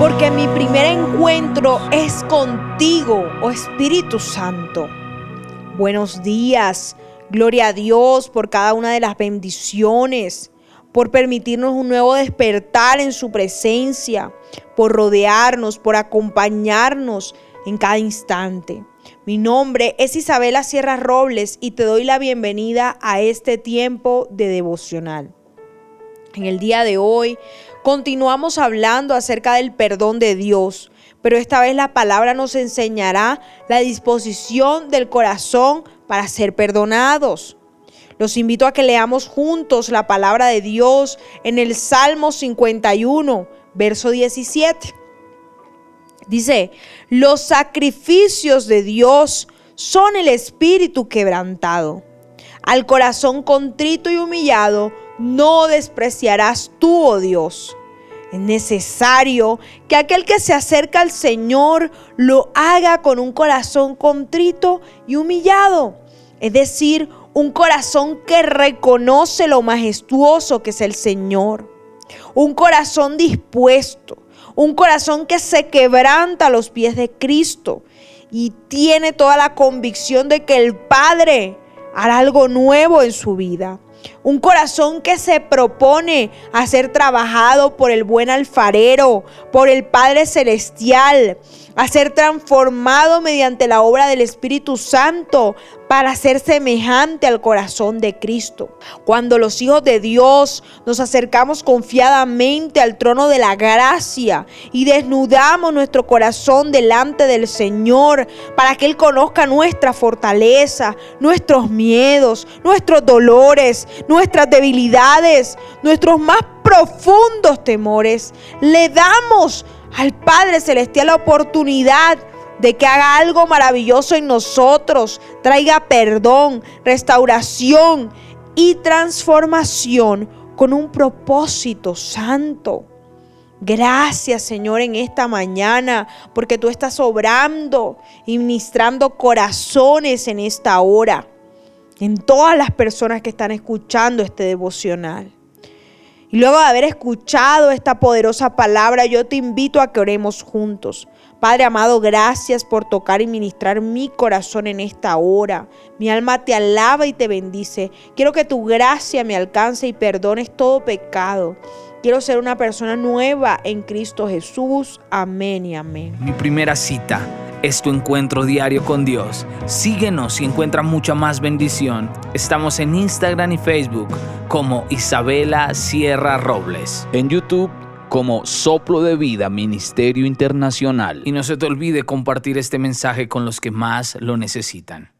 porque mi primer encuentro es contigo, oh Espíritu Santo. Buenos días, gloria a Dios por cada una de las bendiciones, por permitirnos un nuevo despertar en su presencia, por rodearnos, por acompañarnos en cada instante. Mi nombre es Isabela Sierra Robles y te doy la bienvenida a este tiempo de devocional. En el día de hoy continuamos hablando acerca del perdón de Dios, pero esta vez la palabra nos enseñará la disposición del corazón para ser perdonados. Los invito a que leamos juntos la palabra de Dios en el Salmo 51, verso 17. Dice, los sacrificios de Dios son el espíritu quebrantado. Al corazón contrito y humillado no despreciarás tú, oh Dios. Es necesario que aquel que se acerca al Señor lo haga con un corazón contrito y humillado. Es decir, un corazón que reconoce lo majestuoso que es el Señor. Un corazón dispuesto. Un corazón que se quebranta a los pies de Cristo y tiene toda la convicción de que el Padre hará algo nuevo en su vida. Un corazón que se propone a ser trabajado por el buen alfarero, por el Padre Celestial, a ser transformado mediante la obra del Espíritu Santo para ser semejante al corazón de Cristo. Cuando los hijos de Dios nos acercamos confiadamente al trono de la gracia y desnudamos nuestro corazón delante del Señor para que Él conozca nuestra fortaleza, nuestros miedos, nuestros dolores, nuestras debilidades, nuestros más profundos temores, le damos al Padre Celestial la oportunidad de que haga algo maravilloso en nosotros, traiga perdón, restauración y transformación con un propósito santo. Gracias Señor en esta mañana porque tú estás obrando y ministrando corazones en esta hora, en todas las personas que están escuchando este devocional. Y luego de haber escuchado esta poderosa palabra, yo te invito a que oremos juntos. Padre amado, gracias por tocar y ministrar mi corazón en esta hora. Mi alma te alaba y te bendice. Quiero que tu gracia me alcance y perdones todo pecado. Quiero ser una persona nueva en Cristo Jesús. Amén y amén. Mi primera cita es tu encuentro diario con Dios. Síguenos y encuentra mucha más bendición. Estamos en Instagram y Facebook como Isabela Sierra Robles. En YouTube como Soplo de Vida Ministerio Internacional. Y no se te olvide compartir este mensaje con los que más lo necesitan.